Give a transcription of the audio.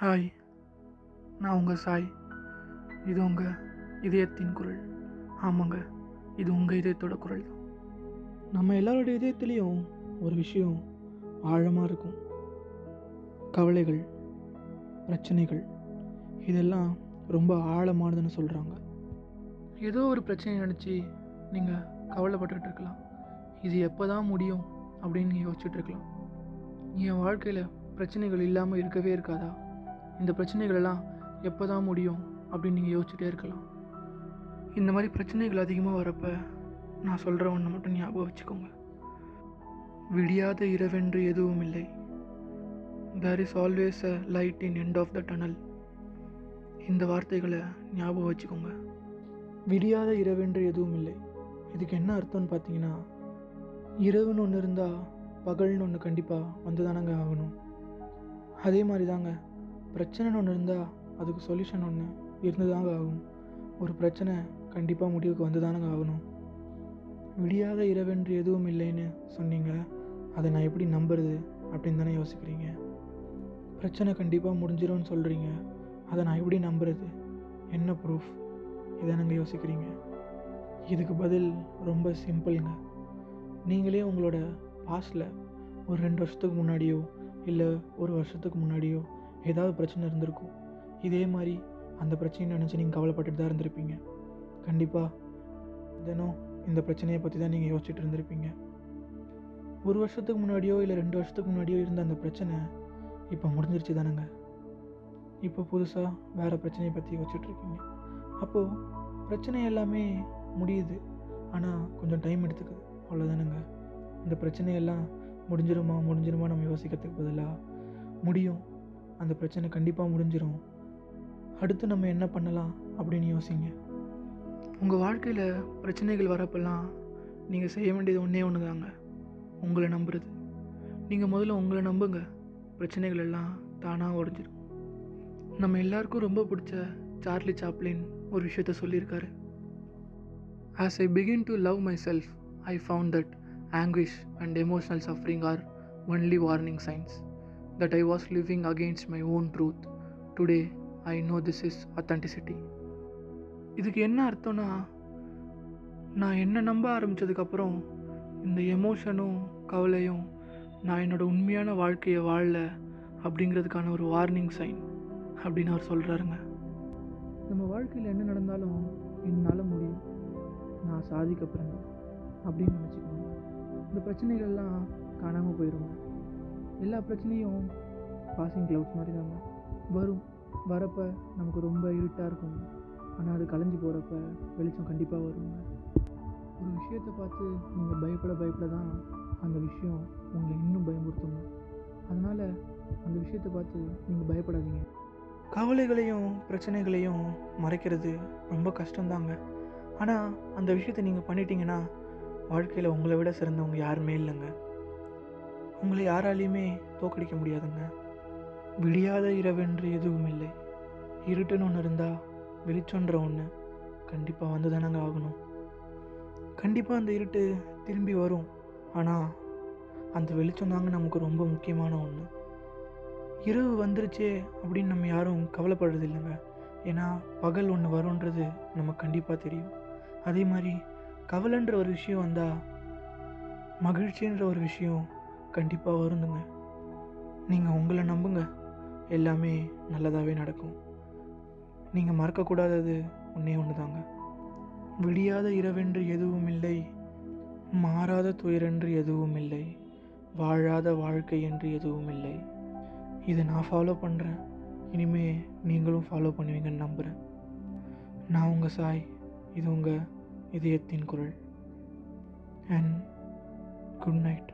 Hi நான் உங்கள் சாய். இது உங்கள் இதயத்தின் குரல். ஆமாங்க இது உங்கள் இதயத்தோட குரல் தான். நம்ம எல்லாரோட இதயத்துலேயும் ஒரு விஷயம் ஆழமாக இருக்கும். கவலைகள் பிரச்சனைகள் இதெல்லாம் ரொம்ப ஆழமானதுன்னு சொல்கிறாங்க ஏதோ ஒரு பிரச்சனை நினச்சி நீங்கள் கவலைப்பட்டுக்கிட்டு இருக்கலாம். இது எப்போ தான் முடியும் அப்படின்னு நீங்கள் யோசிச்சுட்டு இருக்கலாம். என் வாழ்க்கையில் பிரச்சனைகள் இல்லாமல் இருக்கவே இருக்காதா? இந்த பிரச்சனைகள் எல்லாம் எப்போ தான் முடியும் அப்படின்னு நீங்கள் யோசிச்சுட்டே இருக்கலாம். இந்த மாதிரி பிரச்சனைகள் அதிகமாக வரப்ப நான் சொல்கிற ஒன்று மட்டும் ஞாபகம் வச்சுக்கோங்க. விடியாத இரவென்று எதுவும் இல்லை. There is always a light in end of the tunnel இந்த வார்த்தைகளை ஞாபகம் வச்சுக்கோங்க. விடியாத இரவென்று எதுவும் இல்லை. இதுக்கு என்ன அர்த்தம்னு பார்த்தீங்கன்னா இரவுன்னு ஒன்று இருந்தால் பகல்னு ஒன்று கண்டிப்பாக வந்து தானங்க ஆகணும். அதே மாதிரி தாங்க பிரச்சனைன்னு ஒன்று இருந்தால் அதுக்கு சொல்யூஷன் ஒன்று இருந்து தாங்க ஆகும். ஒரு பிரச்சனை கண்டிப்பாக முடிவுக்கு வந்து தானங்க ஆகணும். விடியாத இரவென்று எதுவும் இல்லைன்னு சொன்னீங்க. அதை நான் எப்படி நம்புறது அப்படின்னு தானே யோசிக்கிறீங்க. பிரச்சனை கண்டிப்பாக முடிஞ்சிரும்னு சொல்கிறீங்க அதை நான் எப்படி நம்புறது? என்ன ப்ரூஃப் இதை யோசிக்கிறீங்க. இதுக்கு பதில் ரொம்ப சிம்பிள்ங்க நீங்களே உங்களோட பாஸ்டில் ஒரு ரெண்டு வருஷத்துக்கு முன்னாடியோ இல்லை ஒரு வருஷத்துக்கு முன்னாடியோ ஏதாவது பிரச்சனை இருந்திருக்கும். இதே மாதிரி அந்த பிரச்சனையை நினச்சி நீங்கள் கவலைப்பட்டுட்டு தான் இருந்திருப்பீங்க. கண்டிப்பாக தினம் இந்த பிரச்சனையை பற்றி தான் நீங்கள் யோசிச்சுட்டு இருந்திருப்பீங்க. ஒரு வருஷத்துக்கு முன்னாடியோ இல்லை ரெண்டு வருஷத்துக்கு முன்னாடியோ இருந்த அந்த பிரச்சனை இப்போ முடிஞ்சிருச்சு தானேங்க? இப்போ புதுசாக வேறு பிரச்சனையை பற்றி யோசிச்சுட்ருக்கீங்க அப்போது பிரச்சனை எல்லாமே முடியுது. ஆனால் கொஞ்சம் டைம் எடுத்துக்குது. அவ்வளோதானுங்க இந்த பிரச்சனையெல்லாம் முடிஞ்சிருமா முடிஞ்சிருமா நம்ம யோசிக்கிறதுக்கு பதிலாக முடியும். அந்த பிரச்சனை கண்டிப்பாக முடிஞ்சிடும் அடுத்து நம்ம என்ன பண்ணலாம் அப்படின்னு யோசிங்க. உங்கள் வாழ்க்கையில் பிரச்சனைகள் வரப்பெல்லாம் நீங்கள் செய்ய வேண்டியது ஒன்றே ஒன்று தாங்க உங்களை நம்புறது. நீங்கள் முதல்ல உங்களை நம்புங்க. பிரச்சனைகள் எல்லாம் தானாக உடஞ்சிடும் நம்ம எல்லாருக்கும் ரொம்ப பிடிச்ச சார்லி சாப்ளின் ஒரு விஷயத்த சொல்லியிருக்காரு. As I begin to love myself I found that anguish and emotional suffering are only warning signs that I was living against my own truth. Today, I know this is authenticity. இதுக்கு என்ன அர்த்தம்னா நான் என்ன நம்ப ஆரம்பித்ததுக்கப்புறம் இந்த எமோஷனும் கவலையும் நான் என்னோடய உண்மையான வாழ்க்கையை வாழல அப்படிங்கிறதுக்கான ஒரு வார்னிங் சைன் அப்படின்னு அவர் சொல்கிறாருங்க நம்ம வாழ்க்கையில் என்ன நடந்தாலும் என்னால் முடியும் நான் சாதிக்க அப்படின்னு நினச்சிக்கணும் இந்த பிரச்சனைகள்லாம் காணாமல் போயிடுங்க எல்லா பிரச்சனையும் பாசிங் க்ளவுட்ஸ் மாதிரி தாங்க வரும். வரப்போ நமக்கு ரொம்ப இருட்டாக இருக்கும். ஆனால் அது கலைஞ்சு போகிறப்ப வெளிச்சம் கண்டிப்பாக வருங்க. ஒரு விஷயத்தை பார்த்து நீங்கள் பயப்பட பயப்பட தான் அந்த விஷயம் உங்களை இன்னும் பயமுறுத்துங்க. அதனால் அந்த விஷயத்தை பார்த்து நீங்கள் பயப்படாதீங்க. கவலைகளையும் பிரச்சனைகளையும் மறைக்கிறது ரொம்ப கஷ்டம்தாங்க. ஆனால் அந்த விஷயத்தை நீங்கள் பண்ணிட்டீங்கன்னா வாழ்க்கையில் உங்களை விட சிறந்தவங்க யாருமே இல்லைங்க. உங்களை யாராலையுமே தோக்கடிக்க முடியாதுங்க. விடியாத இரவென்று எதுவும் இல்லை இருட்டுன்னு ஒன்று இருந்தால் வெளிச்சொன்ற ஒன்று கண்டிப்பாக வந்து தானங்க ஆகணும். கண்டிப்பாக அந்த இருட்டு திரும்பி வரும். ஆனால் அந்த வெளிச்சம் தாங்க நமக்கு ரொம்ப முக்கியமான ஒன்று இரவு வந்துருச்சே அப்படின்னு நம்ம யாரும் கவலைப்படுறது இல்லைங்க ஏன்னா பகல் ஒன்று வரும்ன்றது நமக்கு கண்டிப்பாக தெரியும். அதே மாதிரி கவலைன்ற ஒரு விஷயம் வந்தால் மகிழ்ச்சின்ற ஒரு விஷயம் கண்டிப்பாக வருந்துங்க நீங்கள் உங்களை நம்புங்க. எல்லாமே நல்லதாகவே நடக்கும். நீங்கள் மறக்கக்கூடாதது ஒன்றே ஒன்று தாங்க விடியாத இரவென்று எதுவும் இல்லை மாறாத துயரென்று எதுவும் இல்லை வாழாத வாழ்க்கை என்று எதுவும் இல்லை இதை நான் ஃபாலோ பண்ணுறேன் இனிமே நீங்களும் ஃபாலோ பண்ணுவீங்கன்னு நம்புகிறேன் நான் உங்கள் சாய். இது உங்கள் இதயத்தின் குரல். And good night